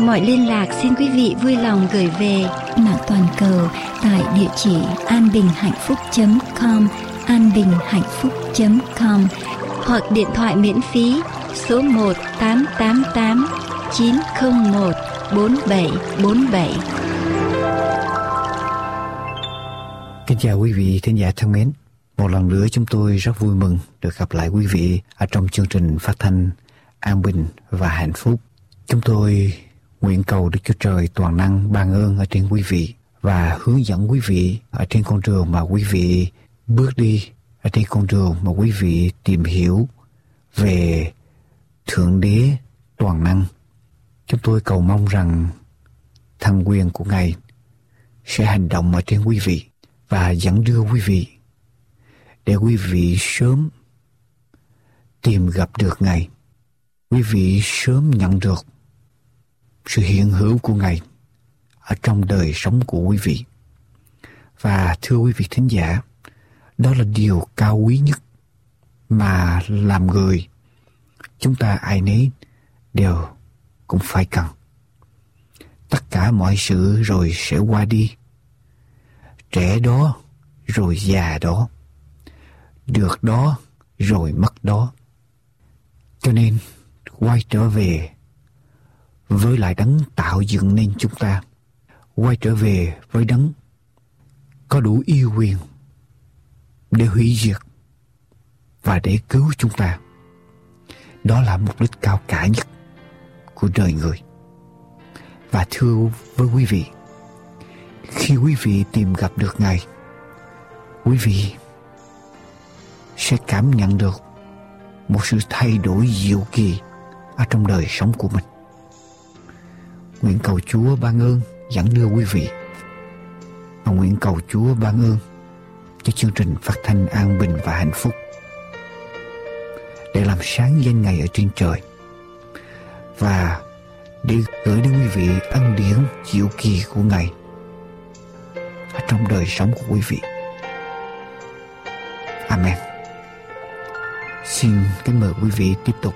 mọi liên lạc xin quý vị vui lòng gửi về mạng toàn cầu tại địa chỉ anbinhhạnhphúc.com anbinhhạnhphúc.com hoặc điện thoại miễn phí số 1 888 901 4747. Kính chào quý vị thính giả thân mến. Một lần nữa chúng tôi rất vui mừng được gặp lại quý vị ở trong chương trình phát thanh An Bình và Hạnh Phúc. Chúng tôi nguyện cầu Đức Chúa Trời toàn năng ban ơn ở trên quý vị và hướng dẫn quý vị ở trên con đường mà quý vị bước đi, ở trên con đường mà quý vị tìm hiểu về Thượng Đế toàn năng. Chúng tôi cầu mong rằng thăng quyền của Ngài sẽ hành động ở trên quý vị và dẫn đưa quý vị để quý vị sớm tìm gặp được Ngài. Quý vị sớm nhận được sự hiện hữu của Ngài ở trong đời sống của quý vị. Và thưa quý vị thính giả, đó là điều cao quý nhất mà làm người chúng ta ai nấy đều cũng phải cần. Tất cả mọi sự rồi sẽ qua đi. Trẻ đó rồi già đó. Được đó rồi mất đó. Cho nên quay trở về với lại đấng tạo dựng nên chúng ta. Quay trở về với đấng có đủ yêu quyền để hủy diệt và để cứu chúng ta. Đó là mục đích cao cả nhất của đời người. Và thưa với quý vị, khi quý vị tìm gặp được Ngài, quý vị sẽ cảm nhận được một sự thay đổi diệu kỳ ở trong đời sống của mình. Nguyện cầu Chúa ban ơn, dẫn đưa quý vị và nguyện cầu Chúa ban ơn cho chương trình phát thanh an bình và hạnh phúc để làm sáng danh ngày ở trên trời và để gửi đến quý vị ân điển diệu kỳ của Ngài ở trong đời sống của quý vị. Amen. Xin kính mời quý vị tiếp tục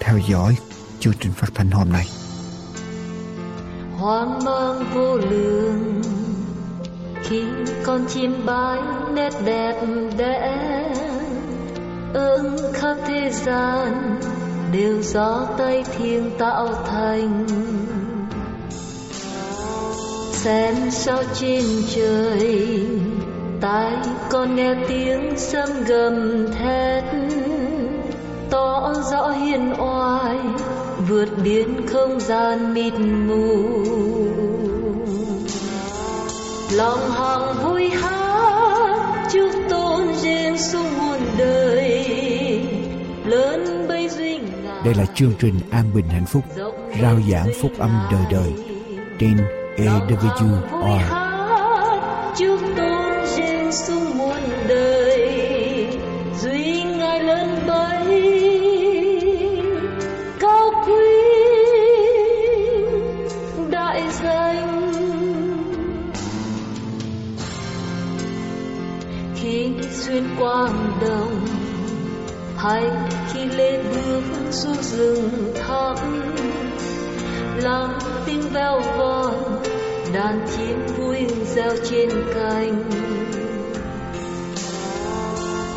theo dõi chương trình phát thanh hôm nay. Hoang mang vô lượng khi con chim bay, nét đẹp đẽ ơn khắp thế gian đều do tay thiên tạo thành. Xem sao trên trời, tai con nghe tiếng sấm gầm thét, tỏ rõ hiền oai vượt biến không gian mịt mù. Lòng hằng vui hát chúc tôn Giêsu muôn đời lớn bây duy ngài Đây là chương trình An Bình Hạnh Phúc Rao giảng phúc âm đời đời Trên AWR veo von đàn chim vui reo trên cành.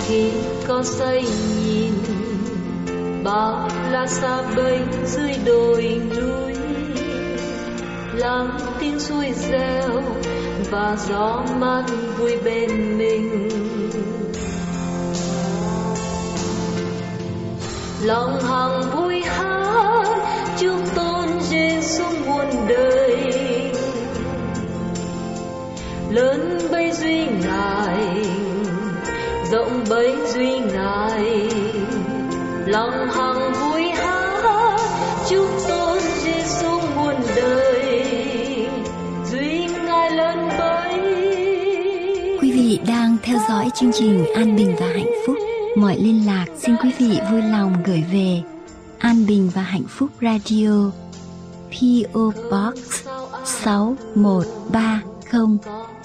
Khi con say nhìn bao la xa bay dưới đồi núi. Lắng tiếng suối reo và gió mát vui bên mình. Lòng hằng vui hát chúng tôi lớn bấy duy ngài, rộng bấy duy ngài. Lòng hằng vui há chúc tôn Giêsu muôn đời. Duy ngài lớn bấy quý vị đang theo dõi chương trình an bình và hạnh phúc. Mọi liên lạc xin quý vị vui lòng gửi về An Bình và Hạnh Phúc Radio PO Box 6130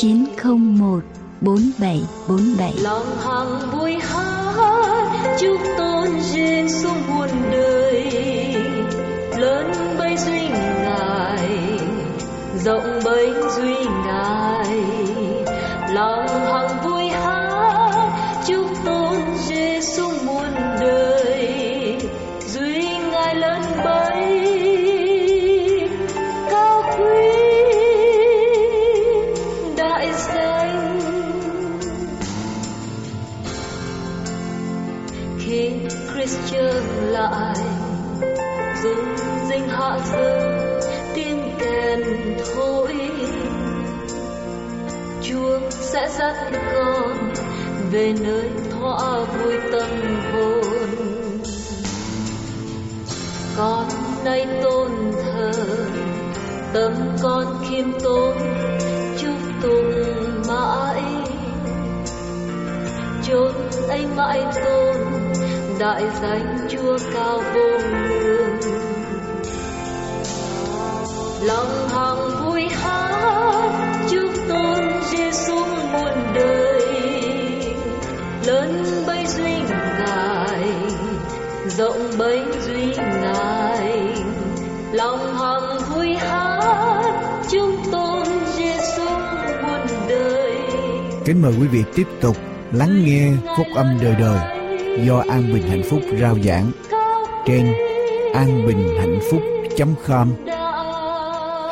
901 4747 lòng hằng vui hát, chúc tôn Giêsu muôn đời. Lớn bấy duy ngài, rộng bấy duy ngài. Dắt con về nơi thỏa vui tâm hồn. Con nay tôn thờ, tâm con khiêm tốn, chúc tụng mãi. Chốn anh mãi tôn, đại danh chúa cao vô ngường lòng Giêsu muôn đời. Lớn bấy duy ngài rộng bấy duy ngài. Lòng hằng vui hát chúc tôn Giêsu muôn đời. Kính mời quý vị tiếp tục lắng nghe phúc âm đời đời do An Bình Hạnh Phúc rao giảng trên anbinhhạnhphúc.com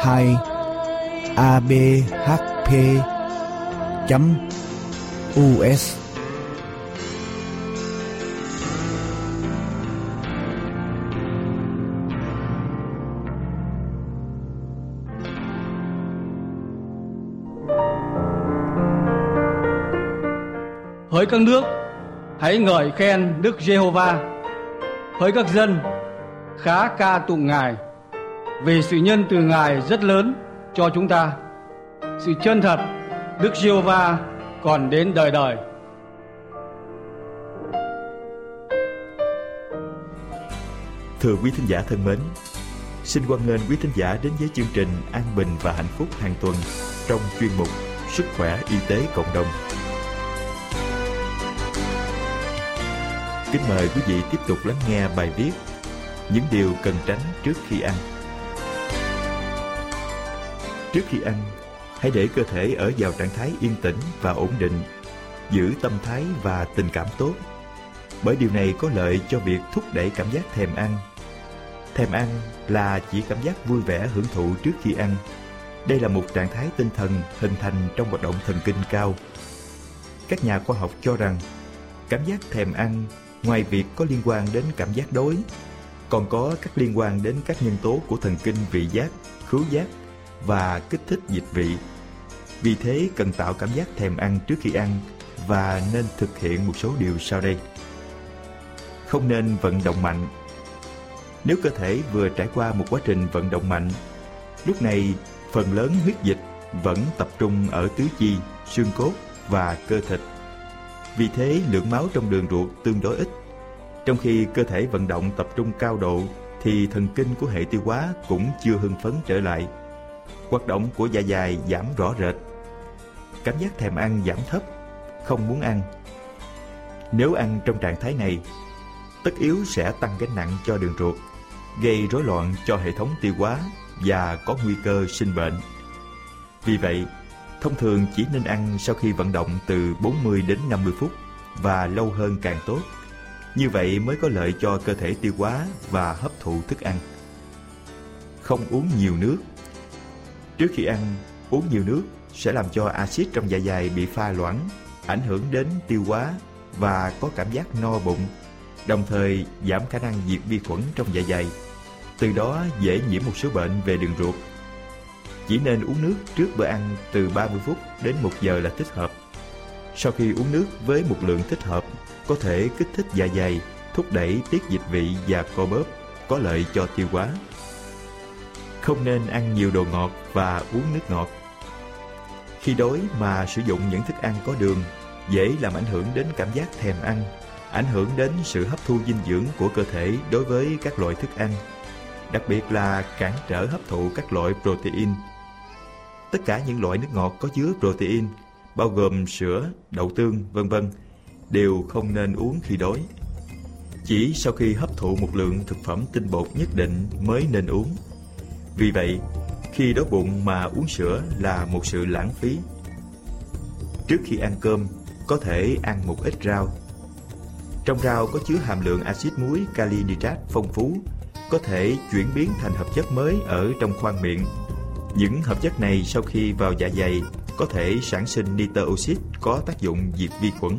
hay abhp chấm us Hỡi các nước, hãy ngợi khen Đức Giê-hô-va. Hỡi các dân, khá ca tụng Ngài, vì sự nhân từ Ngài rất lớn cho chúng ta. Sự chân thật Đức Giê-hô-va còn đến đời đời. Thưa quý thính giả thân mến, xin hoan nghênh quý thính giả đến với chương trình An Bình và Hạnh Phúc hàng tuần trong chuyên mục Sức khỏe y tế cộng đồng. Kính mời quý vị tiếp tục lắng nghe bài viết Những điều cần tránh trước khi ăn. Trước khi ăn, hãy để cơ thể ở vào trạng thái yên tĩnh và ổn định, giữ tâm thái và tình cảm tốt. Bởi điều này có lợi cho việc thúc đẩy cảm giác thèm ăn. Thèm ăn là chỉ cảm giác vui vẻ hưởng thụ trước khi ăn. Đây là một trạng thái tinh thần hình thành trong hoạt động thần kinh cao. Các nhà khoa học cho rằng cảm giác thèm ăn ngoài việc có liên quan đến cảm giác đói, còn có các liên quan đến các nhân tố của thần kinh vị giác, khứu giác và kích thích dịch vị. Vì thế cần tạo cảm giác thèm ăn trước khi ăn và nên thực hiện một số điều sau đây. Không nên vận động mạnh. Nếu cơ thể vừa trải qua một quá trình vận động mạnh, lúc này phần lớn huyết dịch vẫn tập trung ở tứ chi, xương cốt và cơ thịt. Vì thế lượng máu trong đường ruột tương đối ít. Trong khi cơ thể vận động tập trung cao độ thì thần kinh của hệ tiêu hóa cũng chưa hưng phấn trở lại. Hoạt động của dạ dày giảm rõ rệt. Cảm giác thèm ăn giảm thấp, không muốn ăn. Nếu ăn trong trạng thái này, tất yếu sẽ tăng gánh nặng cho đường ruột, gây rối loạn cho hệ thống tiêu hóa và có nguy cơ sinh bệnh. Vì vậy, thông thường chỉ nên ăn sau khi vận động từ 40 đến 50 phút và lâu hơn càng tốt. Như vậy mới có lợi cho cơ thể tiêu hóa và hấp thụ thức ăn. Không uống nhiều nước. Trước khi ăn, uống nhiều nước sẽ làm cho axit trong dạ dày bị pha loãng, ảnh hưởng đến tiêu hóa và có cảm giác no bụng, đồng thời giảm khả năng diệt vi khuẩn trong dạ dày. Từ đó dễ nhiễm một số bệnh về đường ruột. Chỉ nên uống nước trước bữa ăn từ 30 phút đến 1 giờ là thích hợp. Sau khi uống nước với một lượng thích hợp, có thể kích thích dạ dày, thúc đẩy tiết dịch vị và co bóp, có lợi cho tiêu hóa. Không nên ăn nhiều đồ ngọt và uống nước ngọt. Khi đói mà sử dụng những thức ăn có đường dễ làm ảnh hưởng đến cảm giác thèm ăn, ảnh hưởng đến sự hấp thu dinh dưỡng của cơ thể đối với các loại thức ăn, đặc biệt là cản trở hấp thụ các loại protein. Tất cả những loại nước ngọt có chứa protein, bao gồm sữa, đậu tương, vân vân, đều không nên uống khi đói. Chỉ sau khi hấp thụ một lượng thực phẩm tinh bột nhất định mới nên uống. Vì vậy, khi đói bụng mà uống sữa là một sự lãng phí. Trước khi ăn cơm, có thể ăn một ít rau. Trong rau có chứa hàm lượng axit muối kali nitrat phong phú, có thể chuyển biến thành hợp chất mới ở trong khoang miệng. Những hợp chất này sau khi vào dạ dày có thể sản sinh nitơ oxit có tác dụng diệt vi khuẩn.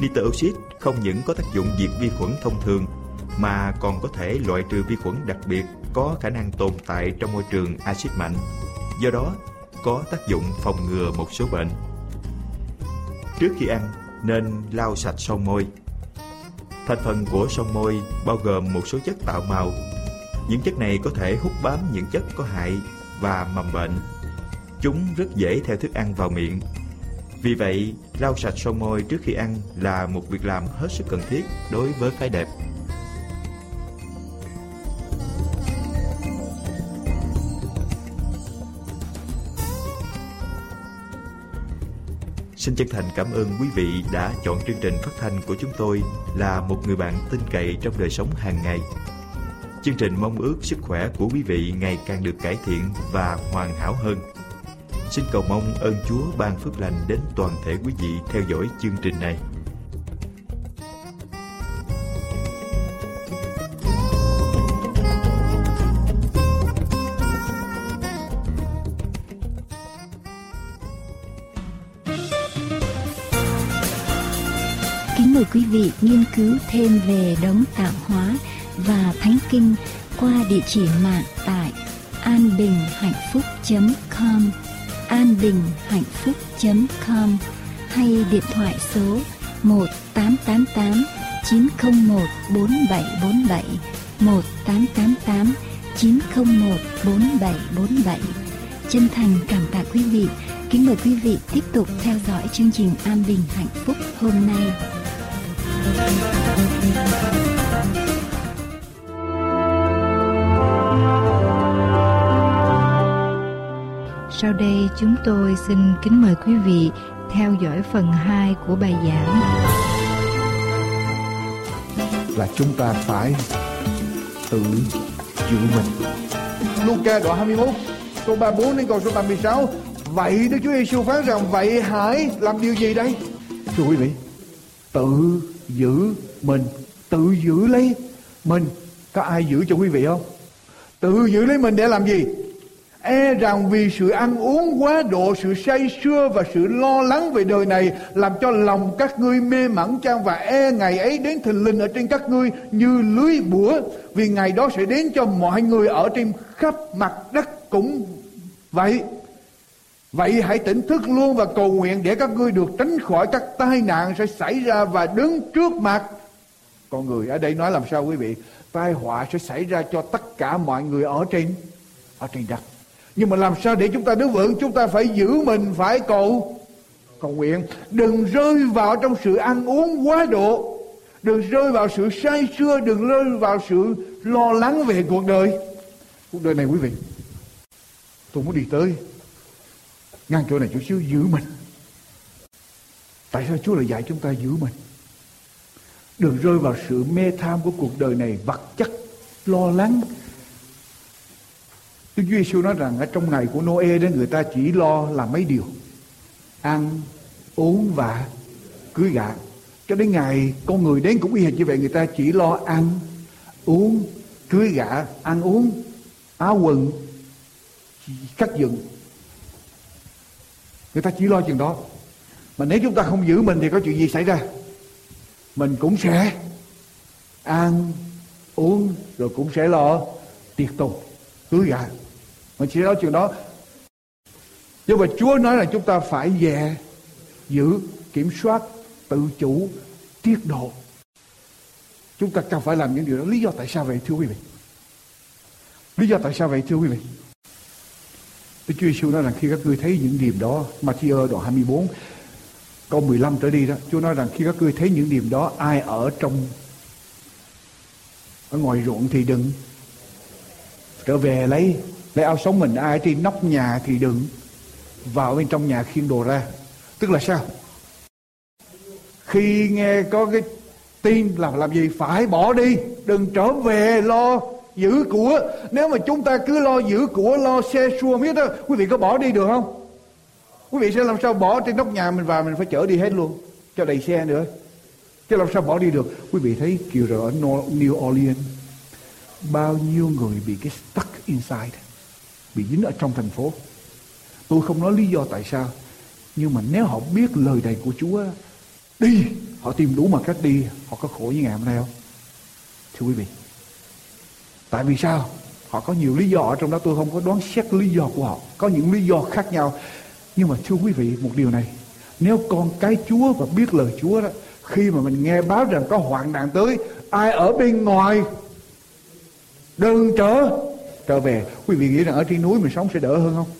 Nitơ oxit không những có tác dụng diệt vi khuẩn thông thường mà còn có thể loại trừ vi khuẩn đặc biệt có khả năng tồn tại trong môi trường axit mạnh. Do đó, có tác dụng phòng ngừa một số bệnh. Trước khi ăn, nên lau sạch son môi. Thành phần của son môi bao gồm một số chất tạo màu. Những chất này có thể hút bám những chất có hại và mầm bệnh. Chúng rất dễ theo thức ăn vào miệng. Vì vậy, lau sạch son môi trước khi ăn là một việc làm hết sức cần thiết đối với phái đẹp. Xin chân thành cảm ơn quý vị đã chọn chương trình phát thanh của chúng tôi là một người bạn tin cậy trong đời sống hàng ngày. Chương trình mong ước sức khỏe của quý vị ngày càng được cải thiện và hoàn hảo hơn. Xin cầu mong ơn Chúa ban phước lành đến toàn thể quý vị theo dõi chương trình này. Quý vị nghiên cứu thêm về đấng tạo hóa và thánh kinh qua địa chỉ mạng tại anbinhhạnhphúc.com anbinhhạnhphúc.com hay điện thoại số 1888 901 4747 1888 901 4747 Chân thành cảm tạ quý vị Kính mời quý vị tiếp tục theo dõi chương trình An Bình Hạnh Phúc hôm nay. Sau đây chúng tôi xin kính mời quý vị theo dõi phần 2 của bài giảng. Là chúng ta phải tự giữ mình. Luca đoạn 21 câu 34 đến câu số 36 Vậy Đức Chúa Giêsu phán rằng vậy hãy làm điều gì đây? Thưa quý vị, tự giữ mình, tự giữ lấy mình. Có ai giữ cho quý vị không? Tự giữ lấy mình để làm gì? E rằng vì sự ăn uống quá độ, sự say sưa và sự lo lắng về đời này làm cho lòng các ngươi mê mẩn chăng? Và e ngày ấy đến thình lình ở trên các ngươi như lưới bủa vì ngày đó sẽ đến cho mọi người ở trên khắp mặt đất cũng vậy. Vậy hãy tỉnh thức luôn và cầu nguyện để các ngươi được tránh khỏi các tai nạn sẽ xảy ra và đứng trước mặt con người. Ở đây nói làm sao quý vị? Tai họa sẽ xảy ra cho tất cả mọi người ở trên ở trên đất. Nhưng mà làm sao để chúng ta đứng vững? Chúng ta phải giữ mình, phải cầu cầu nguyện. Đừng rơi vào trong sự ăn uống quá độ. Đừng rơi vào sự say sưa. Đừng rơi vào sự lo lắng về cuộc đời. Cuộc đời này quý vị. Tôi muốn đi tới ngang chỗ này Chúa xíu giữ mình. Tại sao Chúa lại dạy chúng ta giữ mình? Đừng rơi vào sự mê tham của cuộc đời này vật chất, lo lắng. Đức Chúa Giêsu nói rằng ở trong ngày của Noe đó, người ta chỉ lo làm mấy điều. Ăn, uống và cưới gả. Cho đến ngày con người đến cũng y hệt như vậy, người ta chỉ lo ăn, uống, cưới gả, ăn uống, áo quần cắt dựng. Người ta chỉ lo chuyện đó. mà nếu chúng ta không giữ mình thì có chuyện gì xảy ra? Mình cũng sẽ ăn, uống, rồi cũng sẽ lo tiệc tùng cưới gà mình chỉ nói chuyện đó. Nhưng mà Chúa nói là chúng ta phải về giữ, kiểm soát, tự chủ, tiết độ. Chúng ta cần phải làm những điều đó. Lý do tại sao vậy, thưa quý vị? Lý do tại sao vậy, thưa quý vị? Đức Chúa Giêsu nói rằng khi các ngươi thấy những điểm đó, Matthew đoạn 24 câu 15 trở đi đó, Chúa nói rằng khi các ngươi thấy những điểm đó, ai ở trong, ở ngoài ruộng thì đừng. Trở về lấy lấy áo sống mình, ai trên nóc nhà thì đừng. Vào bên trong nhà khiêng đồ ra. Tức là sao? Khi nghe có cái tin là làm gì, phải bỏ đi, đừng trở về lo giữ của. Nếu mà chúng ta cứ lo giữ của, lo xe xua miết đó quý vị có bỏ đi được không? Quý vị sẽ làm sao bỏ trên nóc nhà mình vào mình phải chở đi hết luôn, cho đầy xe nữa. Chứ làm sao bỏ đi được? Quý vị thấy kiểu rồi ở New Orleans, bao nhiêu người bị cái stuck inside, bị dính ở trong thành phố. Tôi không nói lý do tại sao, nhưng mà nếu họ biết lời này của Chúa, đi, họ tìm đủ mà cách đi, họ có khổ như ngày hôm nay không? Thưa quý vị tại vì sao? Họ có nhiều lý do, ở trong đó tôi không có đoán xét lý do của họ. Có những lý do khác nhau. Nhưng mà thưa quý vị, một điều này, nếu con cái chúa và biết lời chúa đó, khi mà mình nghe báo rằng có hoạn nạn tới, ai ở bên ngoài đừng trở trở về. Quý vị nghĩ rằng ở trên núi mình sống sẽ đỡ hơn không?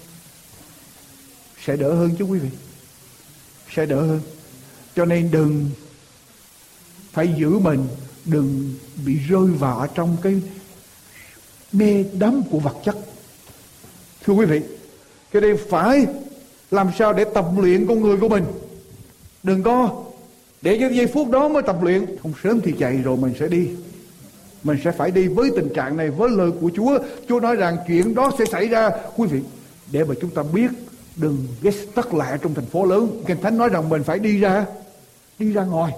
Sẽ đỡ hơn chứ quý vị. Sẽ đỡ hơn. Cho nên đừng phải giữ mình, đừng bị rơi vào trong cái mê đắm của vật chất. Thưa quý vị, cái đây phải làm sao để tập luyện con người của mình? Đừng có, để cho giây phút đó mới tập luyện. Không, sớm thì chạy rồi mình sẽ đi. Mình sẽ phải đi với tình trạng này, với lời của Chúa. Chúa nói rằng chuyện đó sẽ xảy ra. Quý vị, để mà chúng ta biết, đừng ghét tất lại trong thành phố lớn. Kinh Thánh nói rằng mình phải đi ra đi ra ngoài.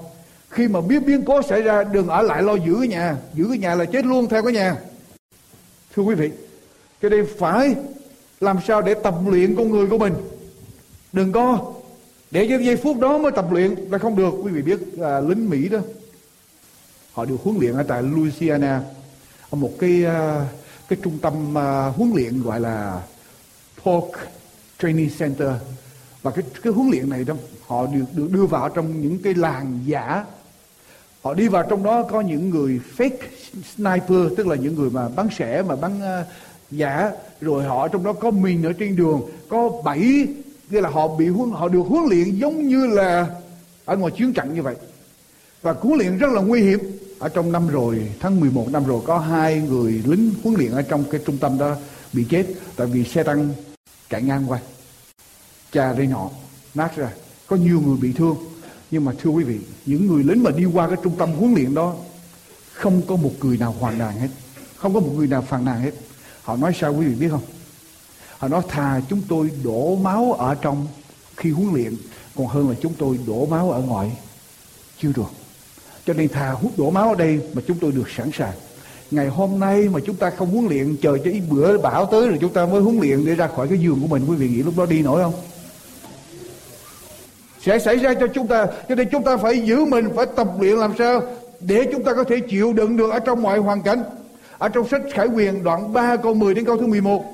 Khi mà biết biến cố xảy ra, đừng ở lại lo giữ nhà. Giữ nhà là chết luôn theo cái nhà thưa quý vị cái đây phải làm sao để tập luyện con người của mình? Đừng có để cho giây phút đó mới tập luyện là không được. Quý vị biết à, lính mỹ đó họ được huấn luyện ở tại louisiana ở một cái à, cái trung tâm à, huấn luyện gọi là pork training center. Và cái cái huấn luyện này đó họ được được đưa vào trong những cái làng giả họ đi vào trong đó có những người fake sniper tức là những người mà bắn sẻ mà bắn uh, giả. Rồi họ trong đó có mình ở trên đường có bảy nghĩa là họ bị huấn họ được huấn luyện giống như là ở ngoài chiến trận như vậy. Và huấn luyện rất là nguy hiểm. Ở trong năm rồi tháng 11 năm rồi có hai người lính huấn luyện ở trong cái trung tâm đó bị chết tại vì xe tăng chạy ngang qua cha đây nọ nát ra. Có nhiều người bị thương nhưng mà thưa quý vị, những người lính mà đi qua cái trung tâm huấn luyện đó, không có một người nào hoàn đàn hết. Không có một người nào phàn nàn hết. Họ nói sao quý vị biết không? Họ nói thà chúng tôi đổ máu ở trong khi huấn luyện, còn hơn là chúng tôi đổ máu ở ngoài chưa được. Cho nên thà hút đổ máu ở đây mà chúng tôi được sẵn sàng. Ngày hôm nay mà chúng ta không huấn luyện, chờ cho ít bữa bão tới rồi chúng ta mới huấn luyện để ra khỏi cái giường của mình, quý vị nghĩ lúc đó đi nổi không? Sẽ xảy ra cho chúng ta. Cho nên chúng ta phải giữ mình, phải tập luyện làm sao để chúng ta có thể chịu đựng được ở trong mọi hoàn cảnh. Ở trong sách Khải Quyền đoạn 3 câu 10 đến câu thứ 11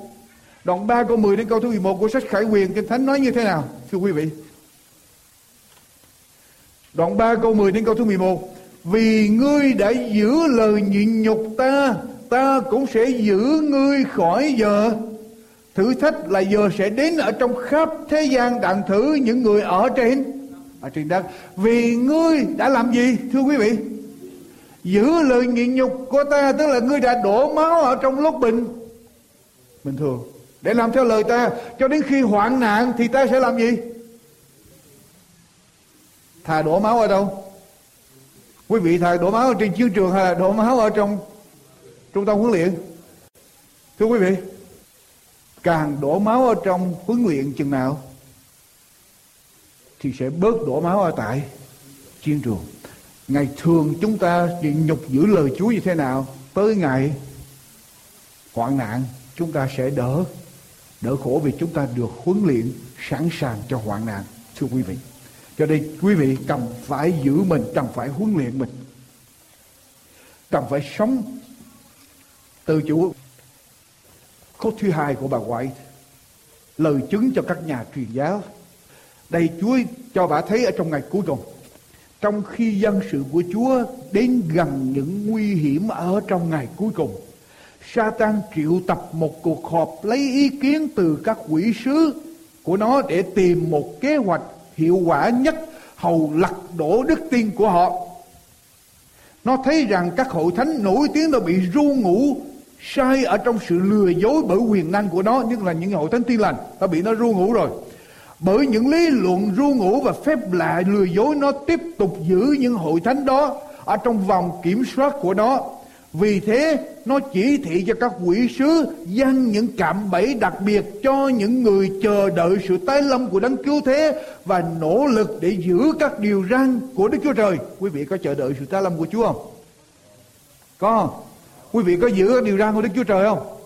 đoạn 3 câu 10 đến câu thứ 11 của sách Khải Quyền Kinh Thánh nói như thế nào, thưa quý vị? Đoạn 3 câu 10 đến câu thứ 11 vì ngươi đã giữ lời nhịn nhục ta ta cũng sẽ giữ ngươi khỏi giờ thử thách là giờ sẽ đến ở trong khắp thế gian đặng thử những người ở trên. Ở trên đất. Vì ngươi đã làm gì, thưa quý vị? Giữ lời nhịn nhục của ta, tức là ngươi đã đổ máu ở trong lúc bình bình thường. Để làm theo lời ta. Cho đến khi hoạn nạn thì ta sẽ làm gì? Thà đổ máu ở đâu? Quý vị thà đổ máu ở trên chiến trường hay là đổ máu ở trong trung tâm huấn luyện? Thưa quý vị càng đổ máu ở trong huấn luyện chừng nào, thì sẽ bớt đổ máu ở tại chiến trường. Ngày thường chúng ta nhịn nhục giữ lời Chúa như thế nào, tới ngày hoạn nạn, chúng ta sẽ đỡ đỡ khổ vì chúng ta được huấn luyện sẵn sàng cho hoạn nạn, thưa quý vị. Cho nên quý vị cần phải giữ mình, cần phải huấn luyện mình, cần phải sống từ chủ câu thứ hai của bà ngoại lời chứng cho các nhà truyền giáo. Đây Chúa cho bà thấy ở trong ngày cuối cùng. Trong khi dân sự của Chúa đến gần những nguy hiểm ở trong ngày cuối cùng, Satan triệu tập một cuộc họp lấy ý kiến từ các quỷ sứ của nó để tìm một kế hoạch hiệu quả nhất hầu lật đổ đức tin của họ. Nó thấy rằng các hội thánh nổi tiếng đã bị ru ngủ sai ở trong sự lừa dối bởi quyền năng của nó, nhưng là những hội thánh tin lành, đã bị nó ru ngủ rồi. Bởi những lý luận ru ngủ và phép lạ lừa dối nó tiếp tục giữ những hội thánh đó ở trong vòng kiểm soát của nó vì thế nó chỉ thị cho các quỷ sứ dăng những cạm bẫy đặc biệt cho những người chờ đợi sự tái lâm của đấng cứu thế và nỗ lực để giữ các điều răn của Đức Chúa Trời. Quý vị có chờ đợi sự tái lâm của Chúa không? Có không? Quý vị có giữ điều răn của Đức Chúa Trời không?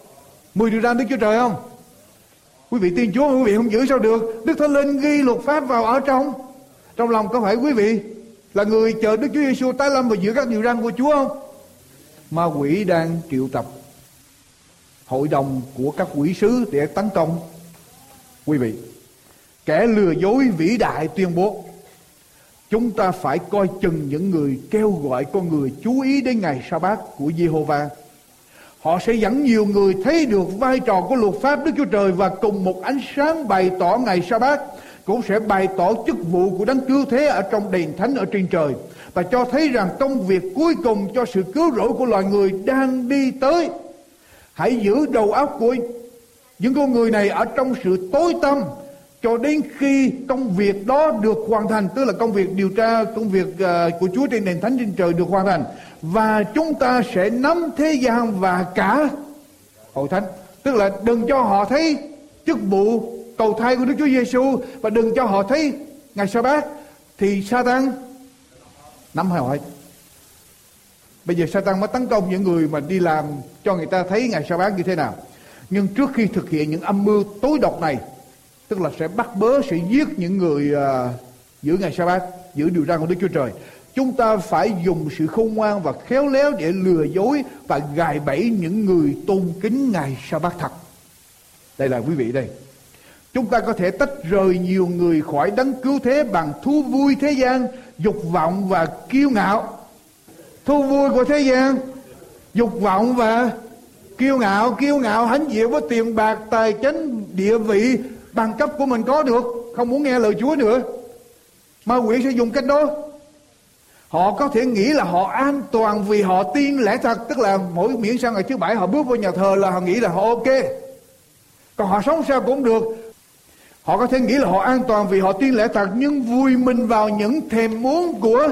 Mười điều răn Đức Chúa Trời không? Quý vị tin Chúa mà quý vị không giữ sao được? Đức Thánh Linh ghi luật pháp vào ở trong. Trong lòng có phải quý vị là người chờ Đức Chúa Giêsu tái lâm và giữ các điều răn của Chúa không? ma quỷ đang triệu tập hội đồng của các quỷ sứ để tấn công quý vị, kẻ lừa dối vĩ đại tuyên bố chúng ta phải coi chừng những người kêu gọi con người chú ý đến ngày sa bát của Jehovah họ sẽ dẫn nhiều người thấy được vai trò của luật pháp Đức Chúa Trời và cùng một ánh sáng bày tỏ ngày sa bát, cũng sẽ bày tỏ chức vụ của đấng cứu thế ở trong đền thánh ở trên trời và cho thấy rằng công việc cuối cùng cho sự cứu rỗi của loài người đang đi tới. Hãy giữ đầu óc của những con người này ở trong sự tối tâm cho đến khi công việc đó được hoàn thành tức là công việc điều tra công việc uh, của Chúa trên nền thánh trên trời được hoàn thành và chúng ta sẽ nắm thế gian và cả hội thánh. Tức là đừng cho họ thấy chức vụ cầu thai của Đức Chúa Giêsu và đừng cho họ thấy ngày sa bát thì Satan nắm hỏi bây giờ Satan mới tấn công những người mà đi làm cho người ta thấy ngày sa bát như thế nào. Nhưng trước khi thực hiện những âm mưu tối độc này tức là sẽ bắt bớ sẽ giết những người uh, giữ ngày sa bát giữ điều răn của Đức Chúa Trời. Chúng ta phải dùng sự khôn ngoan và khéo léo để lừa dối và gài bẫy những người tôn kính ngày sa bát thật. Đây là quý vị đây. Chúng ta có thể tách rời nhiều người khỏi đấng cứu thế bằng thú vui thế gian dục vọng và kiêu ngạo. Thú vui của thế gian dục vọng và kiêu ngạo. Kiêu ngạo hãnh diện với tiền bạc tài chính địa vị bằng cấp của mình có được, không muốn nghe lời chúa nữa. Ma quỷ sẽ dùng cách đó. Họ có thể nghĩ là họ an toàn vì họ tin lẽ thật, tức là mỗi miễn sao ngày thứ bảy họ bước vào nhà thờ là họ nghĩ là họ ok. Còn họ sống sao cũng được. Họ có thể nghĩ là họ an toàn vì họ tin lẽ thật, nhưng vui mình vào những thèm muốn của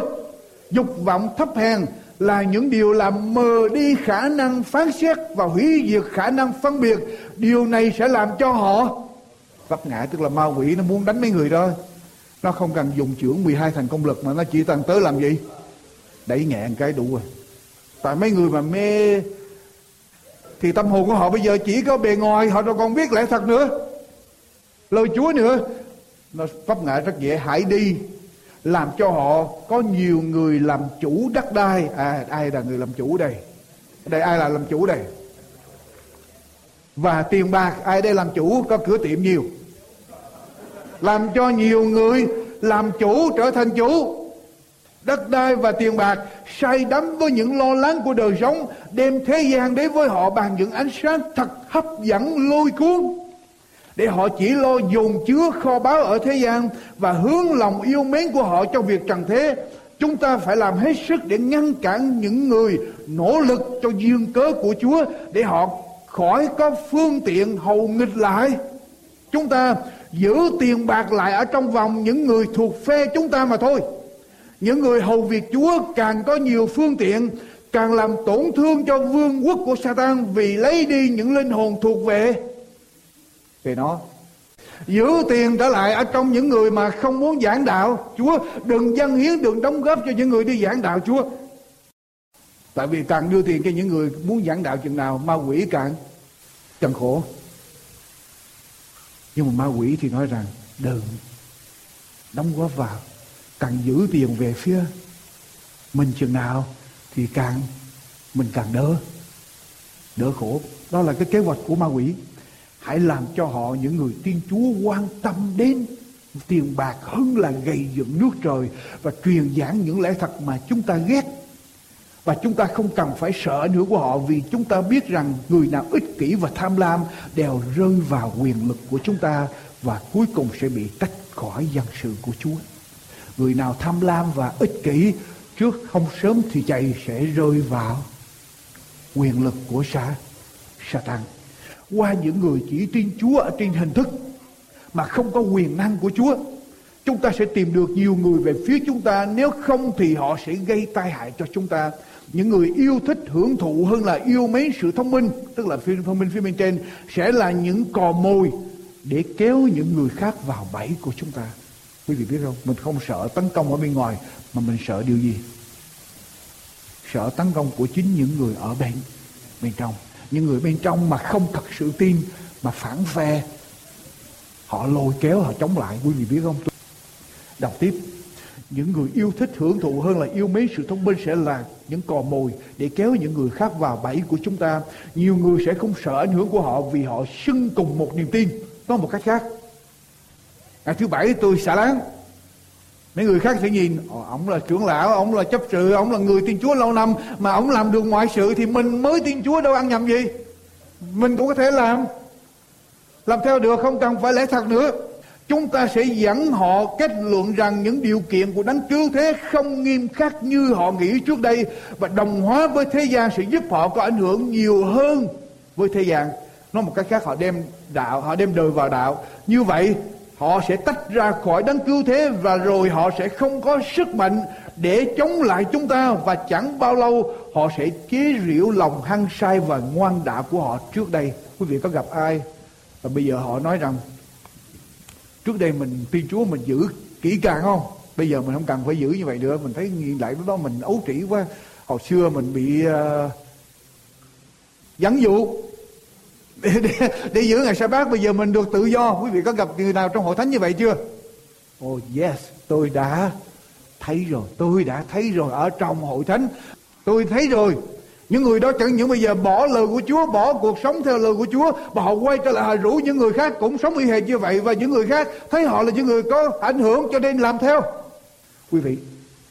dục vọng thấp hèn là những điều làm mờ đi khả năng phán xét và hủy diệt khả năng phân biệt. Điều này sẽ làm cho họ vấp ngã, tức là ma quỷ nó muốn đánh mấy người đó. Nó không cần dùng trưởng 12 thành công lực mà nó chỉ cần tới làm gì? Đẩy nghẹn cái đủ rồi. Tại mấy người mà mê thì tâm hồn của họ bây giờ chỉ có bề ngoài, họ đâu còn biết lẽ thật nữa lời Chúa nữa, nó vấp ngã rất dễ, hãy đi, làm cho họ có nhiều người làm chủ đất đai à ai là người làm chủ đây đây, ai là làm chủ đây và tiền bạc, ai đây làm chủ có cửa tiệm nhiều làm cho nhiều người làm chủ trở thành chủ. Đất đai và tiền bạc say đắm với những lo lắng của đời sống, đem thế gian đến với họ bằng những ánh sáng thật hấp dẫn lôi cuốn. Để họ chỉ lo dồn chứa kho báu ở thế gian và hướng lòng yêu mến của họ cho việc trần thế, chúng ta phải làm hết sức để ngăn cản những người nỗ lực cho duyên cớ của Chúa để họ khỏi có phương tiện hầu nghịch lại. Chúng ta giữ tiền bạc lại ở trong vòng những người thuộc phe chúng ta mà thôi. Những người hầu việc Chúa càng có nhiều phương tiện, càng làm tổn thương cho vương quốc của Satan vì lấy đi những linh hồn thuộc về. Về nó, giữ tiền trở lại ở trong những người mà không muốn giảng đạo. Chúa, đừng dân hiến, đừng đóng góp cho những người đi giảng đạo, Chúa. Tại vì càng đưa tiền cho những người muốn giảng đạo chừng nào, ma quỷ càng càng khổ nhưng mà ma quỷ thì nói rằng, đừng. Đóng góp vào. Càng giữ tiền về phía mình chừng nào thì càng, mình càng đỡ. Đỡ khổ. Đó là cái kế hoạch của ma quỷ. Hãy làm cho họ những người tiên chúa quan tâm đến. Tiền bạc hơn là gây dựng nước trời và truyền giảng những lẽ thật mà chúng ta ghét và chúng ta không cần phải sợ nữa của họ vì chúng ta biết rằng người nào ích kỷ và tham lam đều rơi vào quyền lực của chúng ta và cuối cùng sẽ bị tách khỏi dân sự của Chúa. Người nào tham lam và ích kỷ trước không sớm thì chạy sẽ rơi vào quyền lực của sa Satan. Qua những người chỉ tin Chúa ở trên hình thức mà không có quyền năng của Chúa, chúng ta sẽ tìm được nhiều người về phía chúng ta nếu không thì họ sẽ gây tai hại cho chúng ta những người yêu thích hưởng thụ hơn là yêu mến sự thông minh, tức là phiên thông minh phía bên trên, sẽ là những cò mồi để kéo những người khác vào bẫy của chúng ta. Quý vị biết không? Mình không sợ tấn công ở bên ngoài, mà mình sợ điều gì? Sợ tấn công của chính những người ở bên bên trong. Những người bên trong mà không thật sự tin, mà phản phe, họ lôi kéo, họ chống lại. Quý vị biết không? Đọc tiếp những người yêu thích hưởng thụ hơn là yêu mến sự thông minh sẽ là những cò mồi để kéo những người khác vào bẫy của chúng ta. Nhiều người sẽ không sợ ảnh hưởng của họ vì họ xưng cùng một niềm tin. Nói một cách khác, ngày thứ bảy tôi xả láng. Mấy người khác sẽ nhìn ờ, ông là trưởng lão, ông là chấp sự, ông là người tin chúa lâu năm, mà ông làm được ngoại sự thì mình mới tin chúa đâu ăn nhầm gì. Mình cũng có thể làm. Làm theo được, không cần phải lẽ thật nữa chúng ta sẽ dẫn họ kết luận rằng những điều kiện của đấng cứu thế không nghiêm khắc như họ nghĩ trước đây và đồng hóa với thế gian sẽ giúp họ có ảnh hưởng nhiều hơn với thế gian. Nói một cách khác, họ đem đạo, họ đem đời vào đạo. Như vậy, họ sẽ tách ra khỏi đấng cứu thế và rồi họ sẽ không có sức mạnh để chống lại chúng ta và chẳng bao lâu họ sẽ chế giễu lòng hăng sai và ngoan đạo của họ trước đây. Quý vị có gặp ai? Và bây giờ họ nói rằng trước đây mình tin Chúa mình giữ kỹ càng không? Bây giờ mình không cần phải giữ như vậy nữa. Mình thấy nhìn lại lúc đó mình ấu trĩ quá. Hồi xưa mình bị ờ, uh, dẫn dụ. Để, để, để giữ ngày sa bát bây giờ mình được tự do. Quý vị có gặp người nào trong hội thánh như vậy chưa? Oh yes tôi đã thấy rồi tôi đã thấy rồi. Ở trong hội thánh tôi thấy rồi những người đó chẳng những bây giờ bỏ lời của Chúa, bỏ cuộc sống theo lời của Chúa, mà họ quay trở lại rủ những người khác cũng sống y hệt như vậy và những người khác thấy họ là những người có ảnh hưởng cho nên làm theo. Quý vị,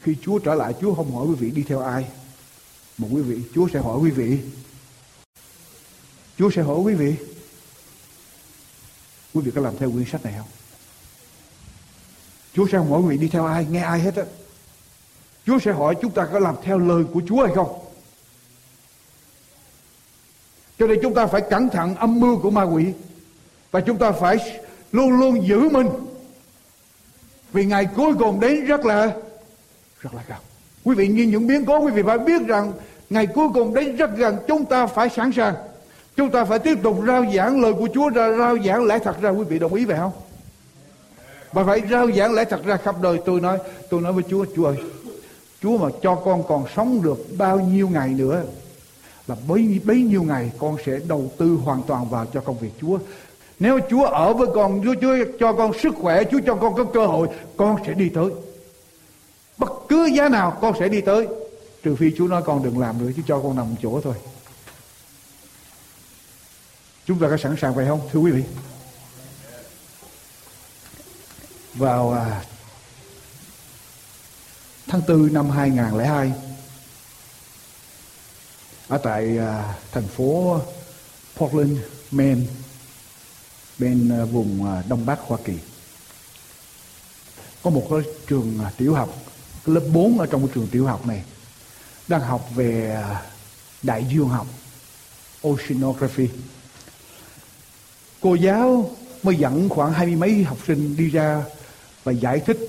khi Chúa trở lại Chúa không hỏi quý vị đi theo ai, mà quý vị Chúa sẽ hỏi quý vị. Chúa sẽ hỏi quý vị. Quý vị có làm theo quyển sách này không? Chúa sẽ không hỏi quý vị đi theo ai, nghe ai hết á. Chúa sẽ hỏi chúng ta có làm theo lời của Chúa hay không? Cho nên chúng ta phải cẩn thận âm mưu của ma quỷ. Và chúng ta phải luôn luôn giữ mình. Vì ngày cuối cùng đến rất là rất là gần. Quý vị nhìn những biến cố quý vị phải biết rằng ngày cuối cùng đến rất gần chúng ta phải sẵn sàng. Chúng ta phải tiếp tục rao giảng lời của Chúa ra, rao giảng lẽ thật ra quý vị đồng ý vậy không? Và phải rao giảng lẽ thật ra khắp đời tôi nói, tôi nói với Chúa, Chúa ơi, Chúa mà cho con còn sống được bao nhiêu ngày nữa là bấy, bấy nhiêu ngày con sẽ đầu tư hoàn toàn vào cho công việc Chúa. Nếu Chúa ở với con, Chúa, Chúa cho con sức khỏe, Chúa cho con có cơ hội, con sẽ đi tới. Bất cứ giá nào con sẽ đi tới. Trừ phi Chúa nói con đừng làm nữa, chứ cho con nằm chỗ thôi. Chúng ta có sẵn sàng vậy không, thưa quý vị? Vào à, tháng 4 năm 2002, ở tại à, thành phố Portland, Maine, bên à, vùng à, Đông Bắc Hoa Kỳ. Có một cái trường à, tiểu học, lớp 4 ở trong cái trường tiểu học này, đang học về à, đại dương học, oceanography. Cô giáo mới dẫn khoảng hai mươi mấy học sinh đi ra và giải thích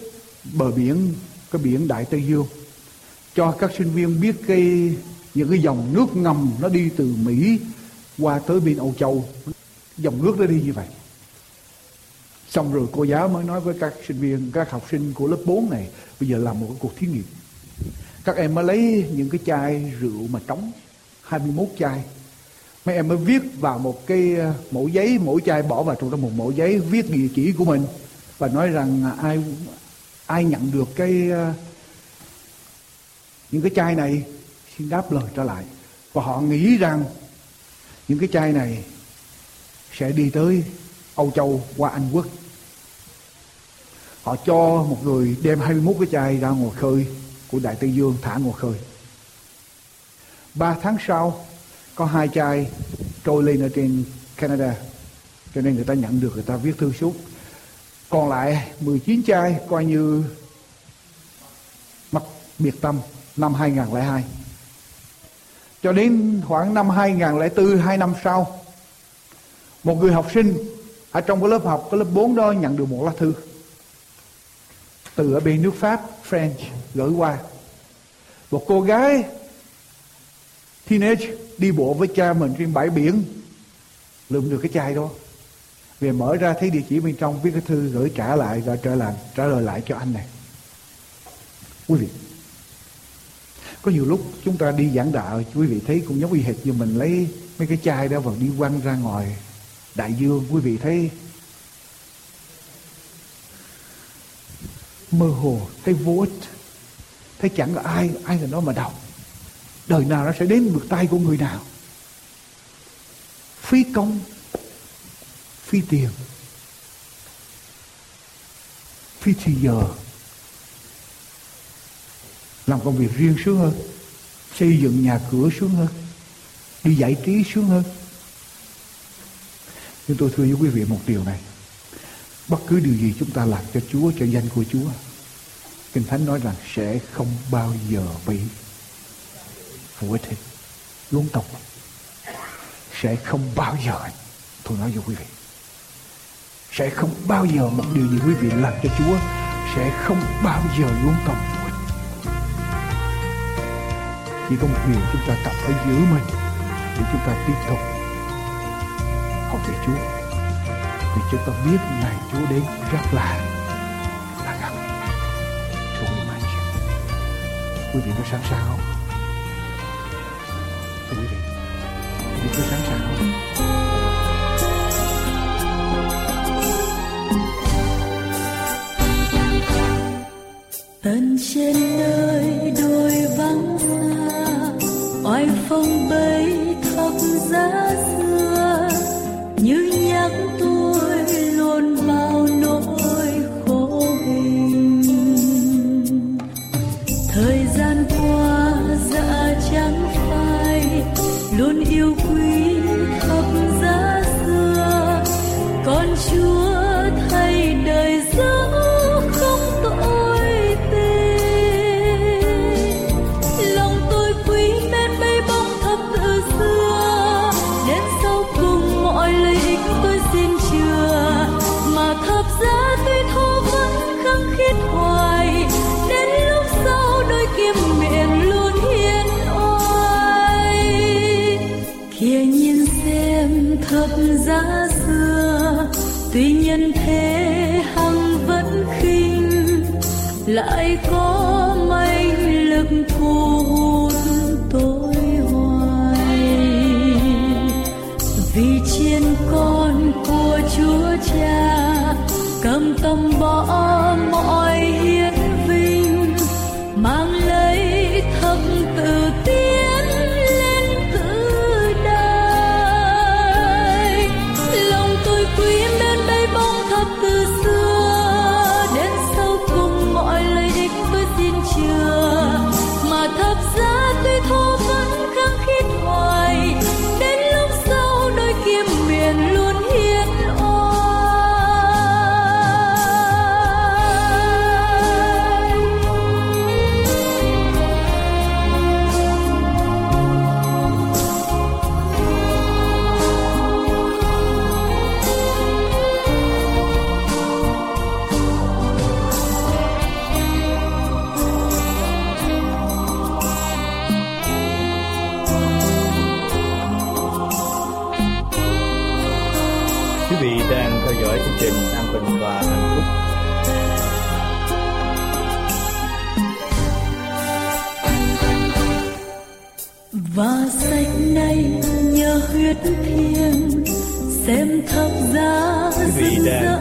bờ biển, cái biển Đại Tây Dương cho các sinh viên biết cái những cái dòng nước ngầm nó đi từ Mỹ qua tới bên Âu Châu. Dòng nước nó đi như vậy. Xong rồi cô giáo mới nói với các sinh viên, các học sinh của lớp 4 này, bây giờ làm một cái cuộc thí nghiệm. Các em mới lấy những cái chai rượu mà trống 21 chai. Mấy em mới viết vào một cái ờ, mẫu giấy, mỗi chai bỏ vào trong đó một mẫu giấy, viết địa chỉ của mình và nói rằng ai ai nhận được cái ờ, những cái chai này xin đáp lời trở lại. Và họ nghĩ rằng những cái chai này sẽ đi tới Âu Châu qua Anh Quốc. Họ cho một người đem 21 cái chai ra ngoài khơi của Đại Tây Dương thả ngoài khơi. Ba tháng sau, có hai chai trôi lên ở trên Canada, cho nên người ta nhận được, người ta viết thư suốt. Còn lại 19 chai coi như mất biệt tâm năm 2002 cho đến khoảng năm 2004 hai năm sau, một người học sinh ở trong cái lớp học, cái lớp 4 đó nhận được một lá thư từ ở bên nước Pháp, French, gửi qua. Một cô gái teenage đi bộ với cha mình trên bãi biển, lượm được cái chai đó. Về mở ra thấy địa chỉ bên trong, viết cái thư gửi trả lại và trở lại, trả lời lại cho anh này. Quý vị có nhiều lúc chúng ta đi giảng đạo, quý vị thấy cũng giống y hệt như mình lấy mấy cái chai đó vào đi quăng ra ngoài đại dương. Quý vị thấy mơ hồ, thấy vô ích, thấy chẳng có ai ai là nó mà đọc. Đời nào nó sẽ đến được tay của người nào? Phí công phi tiền phi thì giờ làm công việc riêng sướng hơn, xây dựng nhà cửa sướng hơn, đi giải trí sướng hơn. Nhưng tôi thưa với quý vị một điều này, bất cứ điều gì chúng ta làm cho Chúa, cho danh của Chúa, Kinh Thánh nói rằng sẽ không bao giờ bị phụ thịt luống luôn sẽ không bao giờ, tôi nói với quý vị, sẽ không bao giờ một điều gì quý vị làm cho Chúa, sẽ không bao giờ luôn tộc chỉ có một điều chúng ta cần phải giữ mình để chúng ta tiếp tục học về Chúa, vì chúng ta biết ngày Chúa đến rất là là gần. Chúa mai quý vị có sẵn sàng không? Thưa quý vị quý vị có sẵn sàng?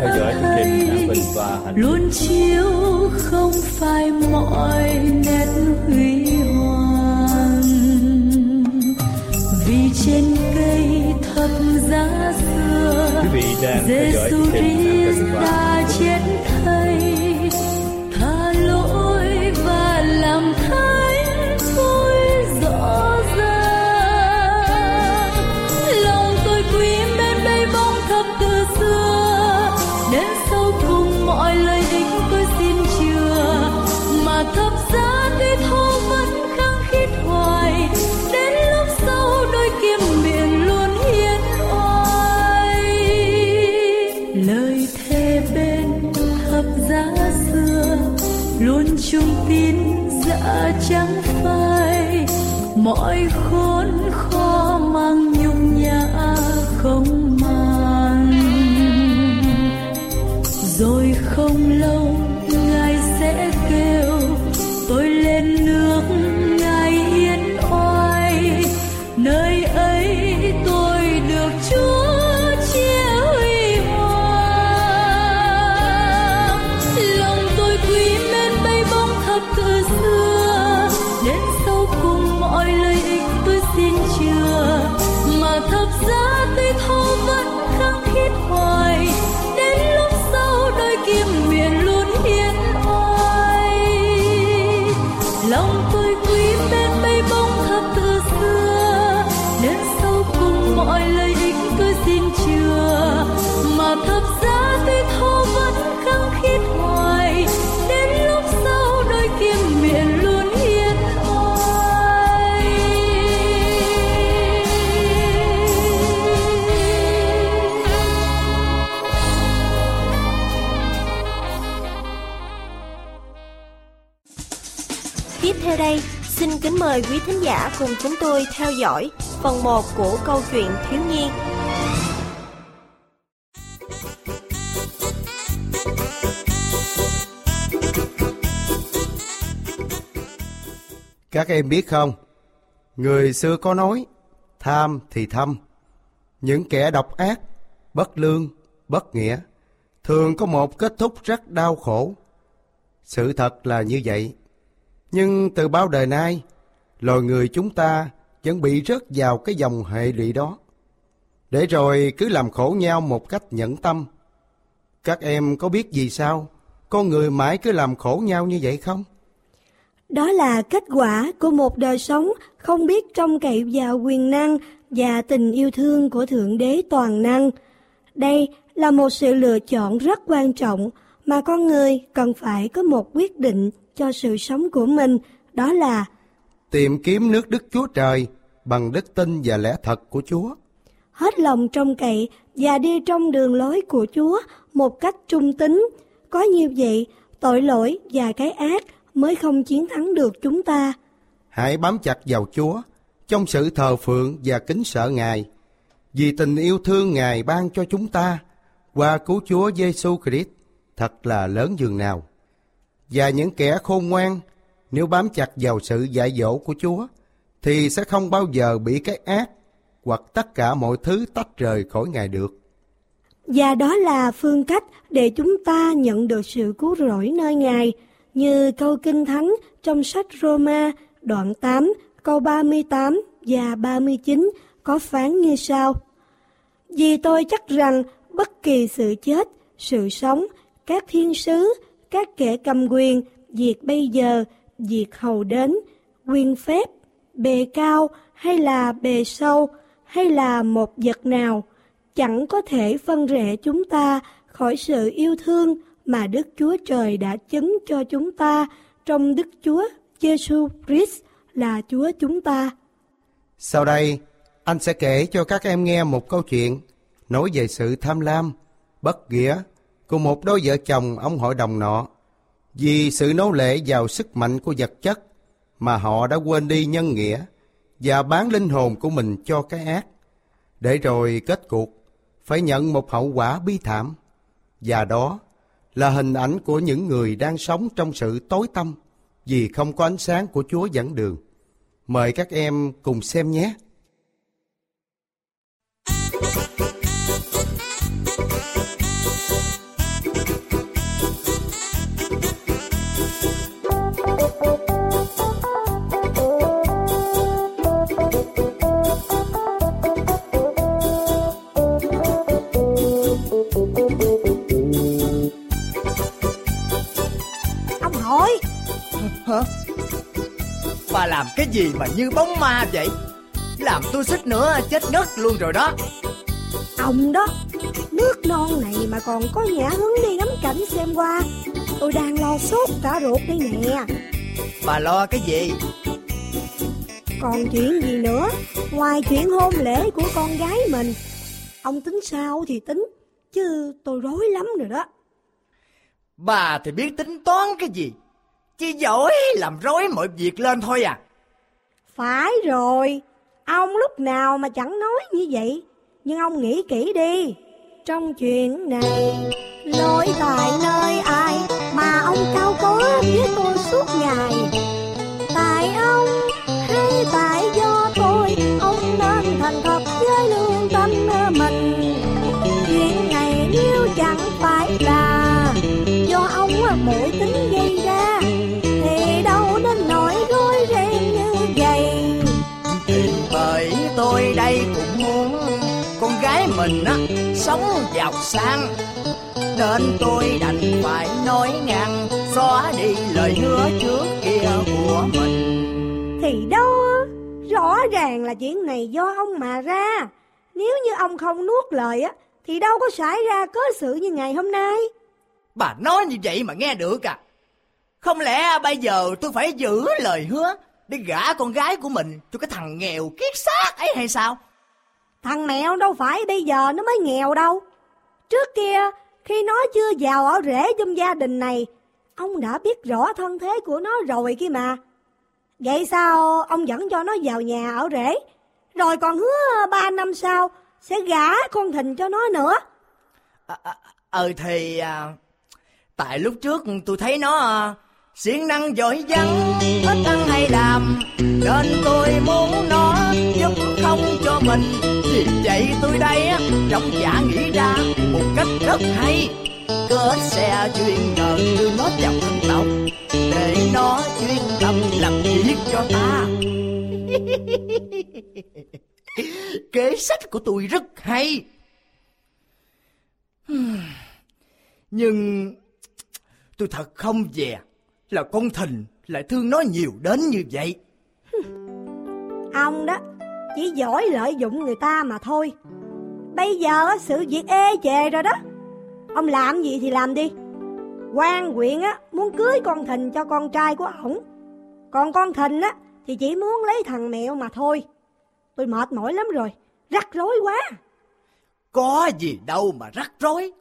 Theo dõi chương trình An Bình và Hạnh luôn chiếu không phải mọi nét huy hoàng. Vì trên cây thập giá xưa quý vị đang theo dõi chương trình mời quý thính giả cùng chúng tôi theo dõi phần 1 của câu chuyện thiếu nhi. Các em biết không, người xưa có nói, tham thì thâm. Những kẻ độc ác, bất lương, bất nghĩa, thường có một kết thúc rất đau khổ. Sự thật là như vậy. Nhưng từ bao đời nay, loài người chúng ta vẫn bị rớt vào cái dòng hệ lụy đó. Để rồi cứ làm khổ nhau một cách nhẫn tâm. Các em có biết gì sao? Con người mãi cứ làm khổ nhau như vậy không? Đó là kết quả của một đời sống không biết trông cậy vào quyền năng và tình yêu thương của Thượng Đế Toàn Năng. Đây là một sự lựa chọn rất quan trọng mà con người cần phải có một quyết định cho sự sống của mình, đó là tìm kiếm nước Đức Chúa Trời bằng đức tin và lẽ thật của Chúa. hết lòng trông cậy và đi trong đường lối của Chúa một cách trung tín. Có như vậy, tội lỗi và cái ác mới không chiến thắng được chúng ta. Hãy bám chặt vào Chúa trong sự thờ phượng và kính sợ Ngài, vì tình yêu thương Ngài ban cho chúng ta qua cứu Chúa Giêsu Christ thật là lớn dường nào. Và những kẻ khôn ngoan, nếu bám chặt vào sự dạy dỗ của Chúa, thì sẽ không bao giờ bị cái ác hoặc tất cả mọi thứ tách rời khỏi Ngài được. Và đó là phương cách để chúng ta nhận được sự cứu rỗi nơi Ngài, như câu kinh thánh trong sách Roma đoạn 8 câu 38 và 39 có phán như sau. Vì tôi chắc rằng bất kỳ sự chết, sự sống, các thiên sứ, các kẻ cầm quyền, việc bây giờ, việc hầu đến, quyền phép, bề cao hay là bề sâu, hay là một vật nào, chẳng có thể phân rẽ chúng ta khỏi sự yêu thương mà Đức Chúa Trời đã chứng cho chúng ta trong Đức Chúa Giêsu Christ là Chúa chúng ta. Sau đây, anh sẽ kể cho các em nghe một câu chuyện nói về sự tham lam, bất nghĩa của một đôi vợ chồng ông hội đồng nọ. Vì sự nô lệ vào sức mạnh của vật chất mà họ đã quên đi nhân nghĩa và bán linh hồn của mình cho cái ác, để rồi kết cuộc phải nhận một hậu quả bi thảm. Và đó là hình ảnh của những người đang sống trong sự tối tăm vì không có ánh sáng của Chúa dẫn đường. Mời các em cùng xem nhé. Hả? Bà làm cái gì mà như bóng ma vậy? Làm tôi xích nữa chết ngất luôn rồi đó. Ông đó, nước non này mà còn có nhã hứng đi ngắm cảnh xem qua. Tôi đang lo sốt cả ruột đây nè. Bà lo cái gì? Còn chuyện gì nữa, ngoài chuyện hôn lễ của con gái mình. Ông tính sao thì tính, chứ tôi rối lắm rồi đó. Bà thì biết tính toán cái gì? Chỉ giỏi làm rối mọi việc lên thôi à. Phải rồi, ông lúc nào mà chẳng nói như vậy. Nhưng ông nghĩ kỹ đi. Trong chuyện này, lỗi tại nơi ai mà ông cao có với tôi suốt ngày. Sống giàu sang nên tôi đành phải nói ngang xóa đi lời hứa trước kia của mình Thì đâu, rõ ràng là chuyện này do ông mà ra. Nếu như ông không nuốt lời á, thì đâu có xảy ra cớ sự như ngày hôm nay. bà nói như vậy mà nghe được à không lẽ bây giờ tôi phải giữ lời hứa để gả con gái của mình cho cái thằng nghèo kiết xác ấy hay sao Thằng mẹo đâu phải bây giờ nó mới nghèo đâu. Trước kia, khi nó chưa giàu ở rễ trong gia đình này, ông đã biết rõ thân thế của nó rồi kia mà. Vậy sao ông dẫn cho nó vào nhà ở rễ, rồi còn hứa ba năm sau sẽ gả con thình cho nó nữa. À, à, ờ thì à, tại lúc trước tôi thấy nó à, siêng năng giỏi văn ít ăn hay làm nên tôi muốn nó giúp không cho mình vì vậy tôi đây á trong giả nghĩ ra một cách rất hay. Kết xe chuyên ngờ đưa nó vào thân tộc để nó chuyên tâm làm việc cho ta. Kế sách của tôi rất hay. Nhưng tôi thật không dè là con thình lại thương nó nhiều đến như vậy. Ông đó, chỉ giỏi lợi dụng người ta mà thôi. Bây giờ sự việc ê chề rồi đó. Ông làm gì thì làm đi. quan huyện á muốn cưới con thình cho con trai của ổng. Còn con thình á thì chỉ muốn lấy thằng mẹo mà thôi. Tôi mệt mỏi lắm rồi, rắc rối quá. Có gì đâu mà rắc rối.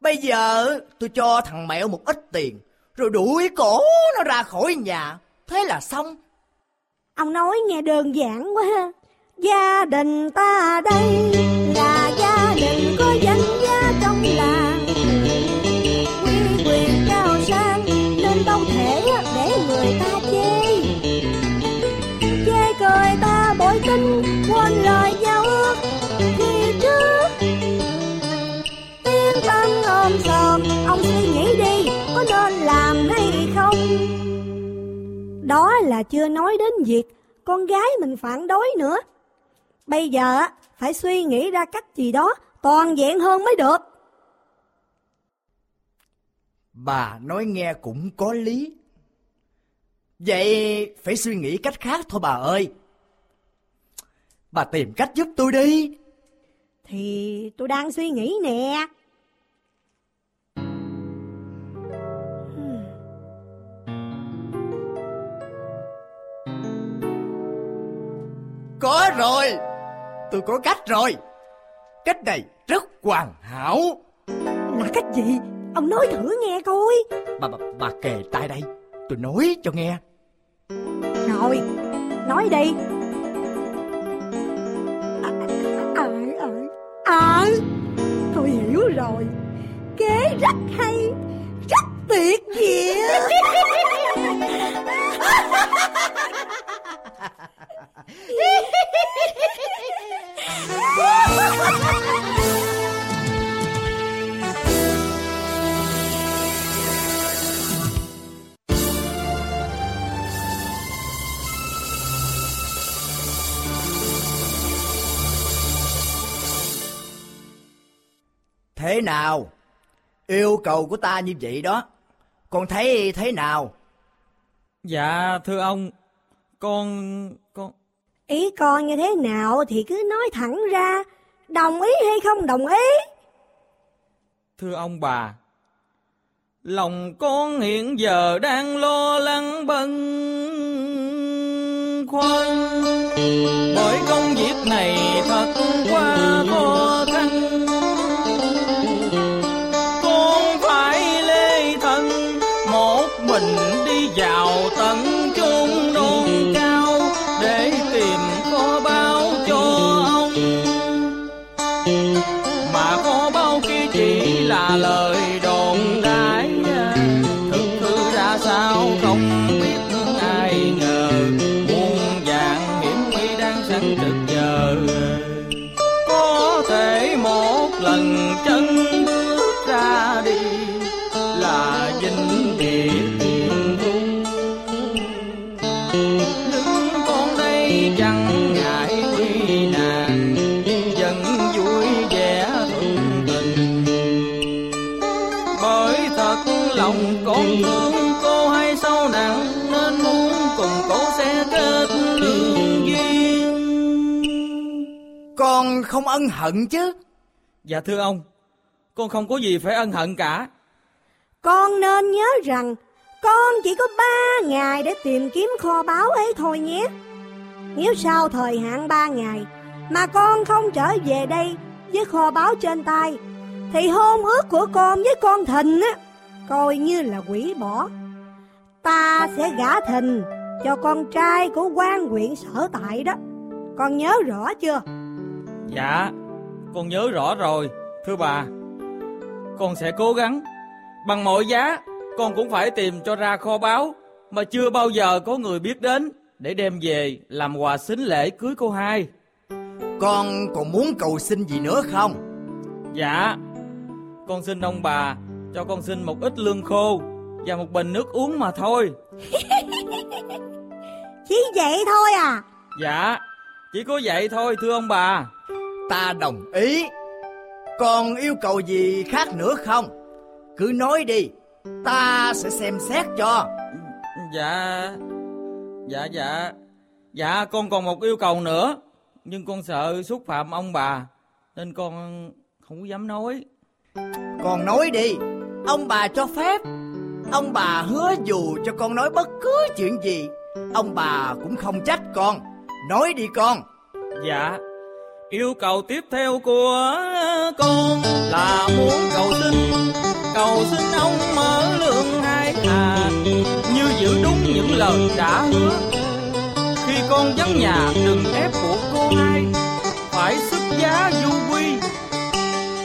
Bây giờ tôi cho thằng mẹo một ít tiền, rồi đuổi cổ nó ra khỏi nhà. Thế là xong. Ông nói nghe đơn giản quá ha. Gia đình ta đây là gia đình có danh giá trong làng. Quy quyền cao sang nên không thể để người ta chê. Chê cười ta bội tinh quên lời giao ước khi trước. Tiên tâm ôm sòm, ông suy nghĩ đi có nên làm hay không? Đó là chưa nói đến việc con gái mình phản đối nữa. Bây giờ phải suy nghĩ ra cách gì đó toàn vẹn hơn mới được. Bà nói nghe cũng có lý. Vậy phải suy nghĩ cách khác thôi bà ơi. Bà tìm cách giúp tôi đi. Thì tôi đang suy nghĩ nè. Có rồi. Tôi có cách rồi. Cách này rất hoàn hảo. Là cách gì? Ông nói thử nghe coi. Bà, bà, bà kề tai đây. Tôi nói cho nghe. Rồi, nói đi. À, à, à, tôi hiểu rồi. Kế rất hay, rất tuyệt diệu. Thế nào? Yêu cầu của ta như vậy đó. Con thấy thế nào? Dạ thưa ông, con... con... Ý con như thế nào thì cứ nói thẳng ra, đồng ý hay không đồng ý? Thưa ông bà, lòng con hiện giờ đang lo lắng bâng khoăn bởi công việc này thật quá khó khăn. Không ân hận chứ dạ thưa ông con không có gì phải ân hận cả Con nên nhớ rằng con chỉ có ba ngày để tìm kiếm kho báu ấy thôi nhé. Nếu sau thời hạn ba ngày mà con không trở về đây với kho báu trên tay, thì hôn ước của con với con Thìn á, coi như là quỷ bỏ. Ta sẽ gả Thìn cho con trai của quan huyện sở tại đó. Con nhớ rõ chưa? Dạ con nhớ rõ rồi thưa bà. Con sẽ cố gắng. Bằng mọi giá con cũng phải tìm cho ra kho báu mà chưa bao giờ có người biết đến để đem về làm quà xính lễ cưới cô hai. Con còn muốn cầu xin gì nữa không? Dạ Con xin ông bà Cho con xin một ít lương khô Và một bình nước uống mà thôi. Chỉ vậy thôi à? Dạ Chỉ có vậy thôi thưa ông bà Ta đồng ý. Còn yêu cầu gì khác nữa không? Cứ nói đi Ta sẽ xem xét cho. Dạ Dạ dạ. Dạ con còn một yêu cầu nữa. Nhưng con sợ xúc phạm ông bà Nên con không có dám nói. Con nói đi Ông bà cho phép. Ông bà hứa dù cho con nói bất cứ chuyện gì Ông bà cũng không trách con. Nói đi con. Dạ Yêu cầu tiếp theo của con là muốn cầu xin. Cầu xin ông mở lượng hai hà Như giữ đúng những lời đã hứa. Khi con vắng nhà, đừng ép buộc cô hai, Phải xuất giá du quy.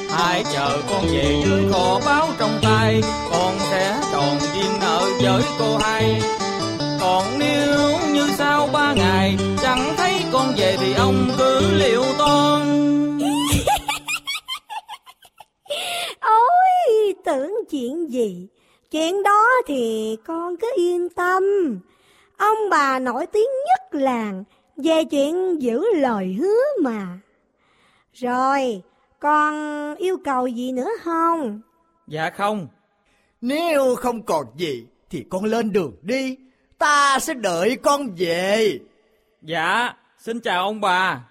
Hãy chờ con về với kho báo trong tay, Con sẽ tròn duyên nợ với cô hai. Còn nếu như sau ba ngày, Chẳng thấy con về thì ông cứ liệu toan Ôi, tưởng chuyện gì? Chuyện đó thì con cứ yên tâm. Ông bà nổi tiếng nhất làng về chuyện giữ lời hứa mà. Rồi, con yêu cầu gì nữa không? Dạ không Nếu không còn gì Thì con lên đường đi Ta sẽ đợi con về Dạ Xin chào ông bà.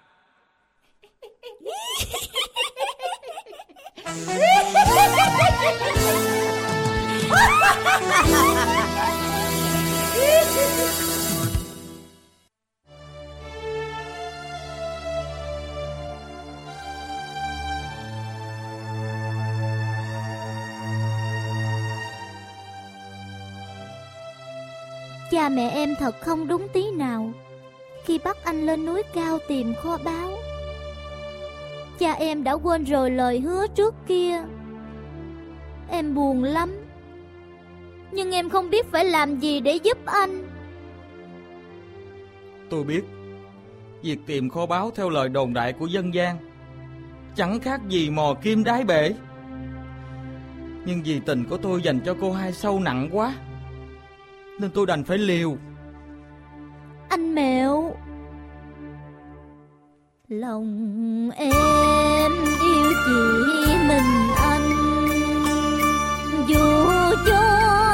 Cha mẹ em thật không đúng tí nào. Khi bắt anh lên núi cao tìm kho báu. Cha em đã quên rồi lời hứa trước kia. Em buồn lắm. Nhưng em không biết phải làm gì để giúp anh. Tôi biết, Việc tìm kho báu theo lời đồn đại của dân gian Chẳng khác gì mò kim đáy bể. Nhưng vì tình của tôi dành cho cô hai sâu nặng quá, Nên tôi đành phải liều. Anh Mẹo. Lòng em yêu chỉ mình anh Dù cho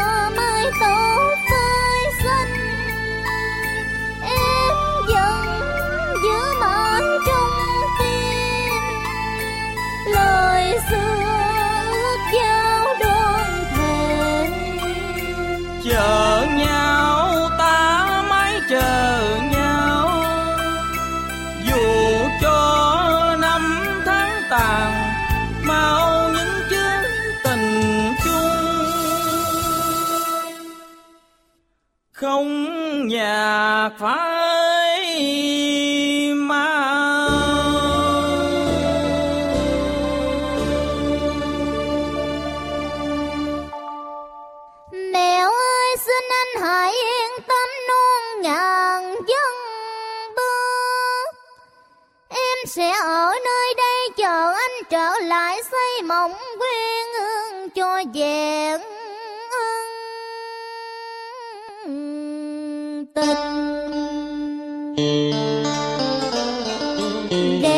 Để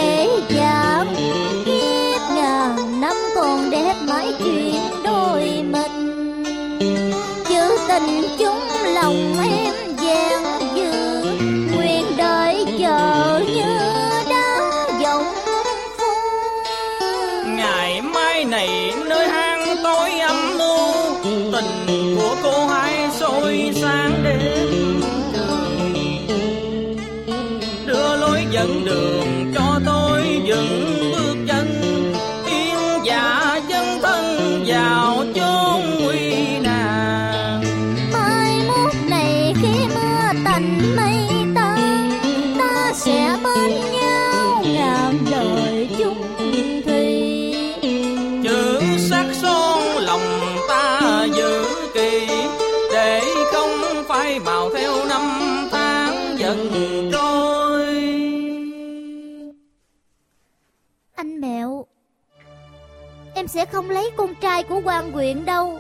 của quan huyện đâu.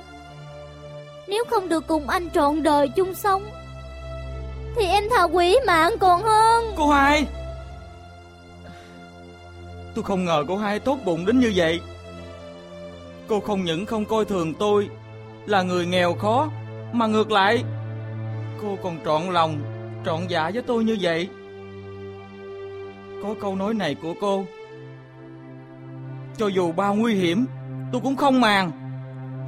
Nếu không được cùng anh trọn đời chung sống, Thì em thà quỷ mạng còn hơn. Cô hai! Tôi không ngờ cô hai tốt bụng đến như vậy. Cô không những không coi thường tôi, là người nghèo khó, mà ngược lại, cô còn trọn lòng, trọn dạ với tôi như vậy. Có câu nói này của cô, cho dù bao nguy hiểm, tôi cũng không màng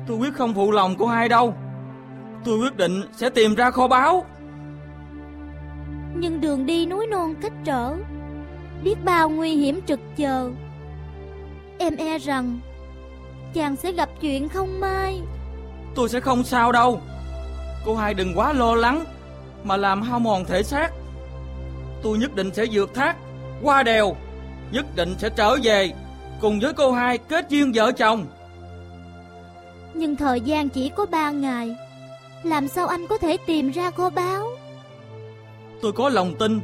tôi quyết không phụ lòng cô hai đâu. Tôi quyết định sẽ tìm ra kho báu. Nhưng đường đi núi non cách trở Biết bao nguy hiểm trực chờ. Em e rằng Chàng sẽ gặp chuyện không may. Tôi sẽ không sao đâu. Cô hai đừng quá lo lắng Mà làm hao mòn thể xác. Tôi nhất định sẽ vượt thác Qua đèo Nhất định sẽ trở về Cùng với cô hai kết duyên vợ chồng Nhưng thời gian chỉ có ba ngày. Làm sao anh có thể tìm ra kho báu? Tôi có lòng tin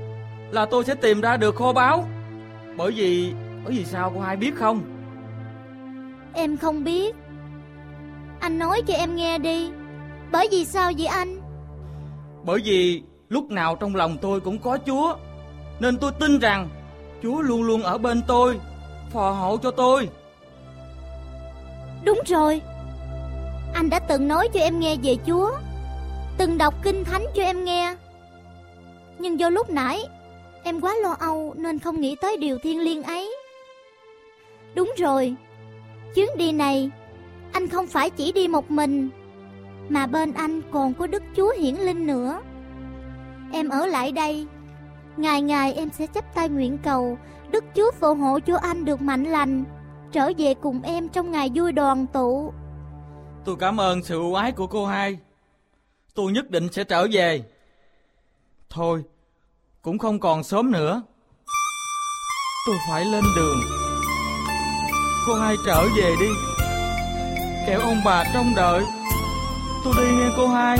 Là tôi sẽ tìm ra được kho báu. Bởi vì Bởi vì sao cô hai biết không? Em không biết. Anh nói cho em nghe đi. Bởi vì sao vậy anh? Bởi vì lúc nào trong lòng tôi cũng có Chúa. Nên tôi tin rằng Chúa luôn luôn ở bên tôi Phò hộ cho tôi. Đúng rồi anh đã từng nói cho em nghe về Chúa, Từng đọc kinh thánh cho em nghe. Nhưng do lúc nãy, Em quá lo âu nên không nghĩ tới điều thiên liêng ấy. Đúng rồi, Chuyến đi này, Anh không phải chỉ đi một mình, Mà bên anh còn có Đức Chúa Hiển Linh nữa. Em ở lại đây, Ngày ngày em sẽ chấp tay nguyện cầu Đức Chúa phù hộ cho anh được mạnh lành, Trở về cùng em trong ngày vui đoàn tụ. Tôi cảm ơn sự ưu ái của cô hai. Tôi nhất định sẽ trở về. Thôi, Cũng không còn sớm nữa. Tôi phải lên đường. Cô hai trở về đi. Kẻo ông bà trông đợi. Tôi đi nghe cô hai.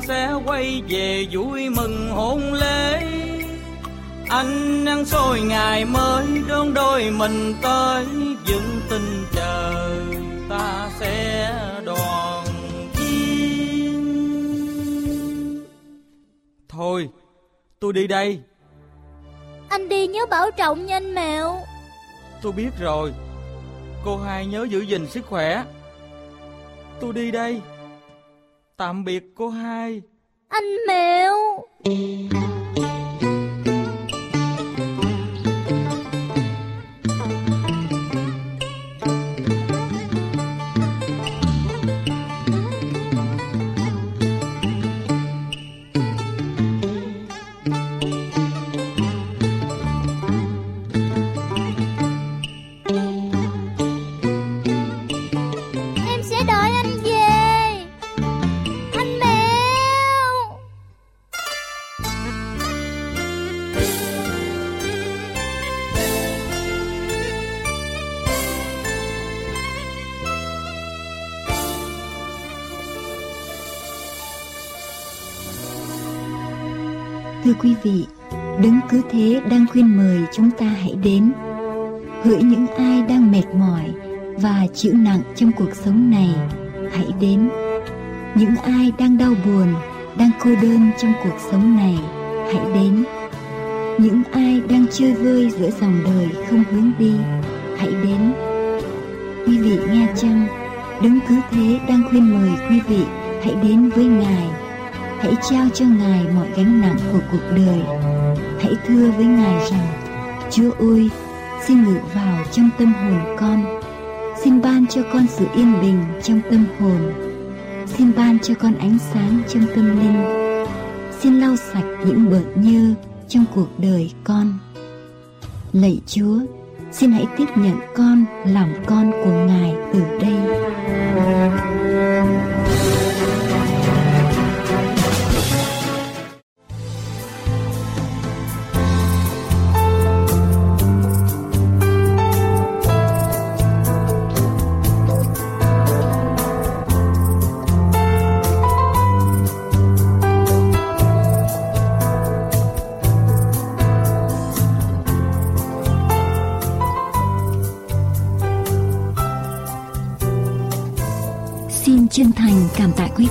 Ta sẽ quay về vui mừng hôn lễ. Anh đang soi ngày mới đón đôi mình tới. Dựng tình chờ ta sẽ đoàn viên. Thôi tôi đi đây. Anh đi nhớ bảo trọng nha anh Mẹo. Tôi biết rồi. Cô hai nhớ giữ gìn sức khỏe. Tôi đi đây Tạm biệt cô hai. Anh Mẹo chịu nặng trong cuộc sống này, hãy đến. Những ai đang đau buồn, đang cô đơn trong cuộc sống này, hãy đến. Những ai đang chơi vơi giữa dòng đời không hướng đi, hãy đến. Quý vị nghe chăng? Đứng cứ thế đang khuyên mời quý vị hãy đến với Ngài. Hãy trao cho Ngài mọi gánh nặng của cuộc đời. Hãy thưa với Ngài rằng, Chúa ơi, xin ngự vào trong tâm hồn con. Xin ban cho con sự yên bình trong tâm hồn. Xin ban cho con ánh sáng trong tâm linh. Xin lau sạch những bợn nhơ trong cuộc đời con. Lạy Chúa, xin hãy tiếp nhận con làm con của Ngài từ đây.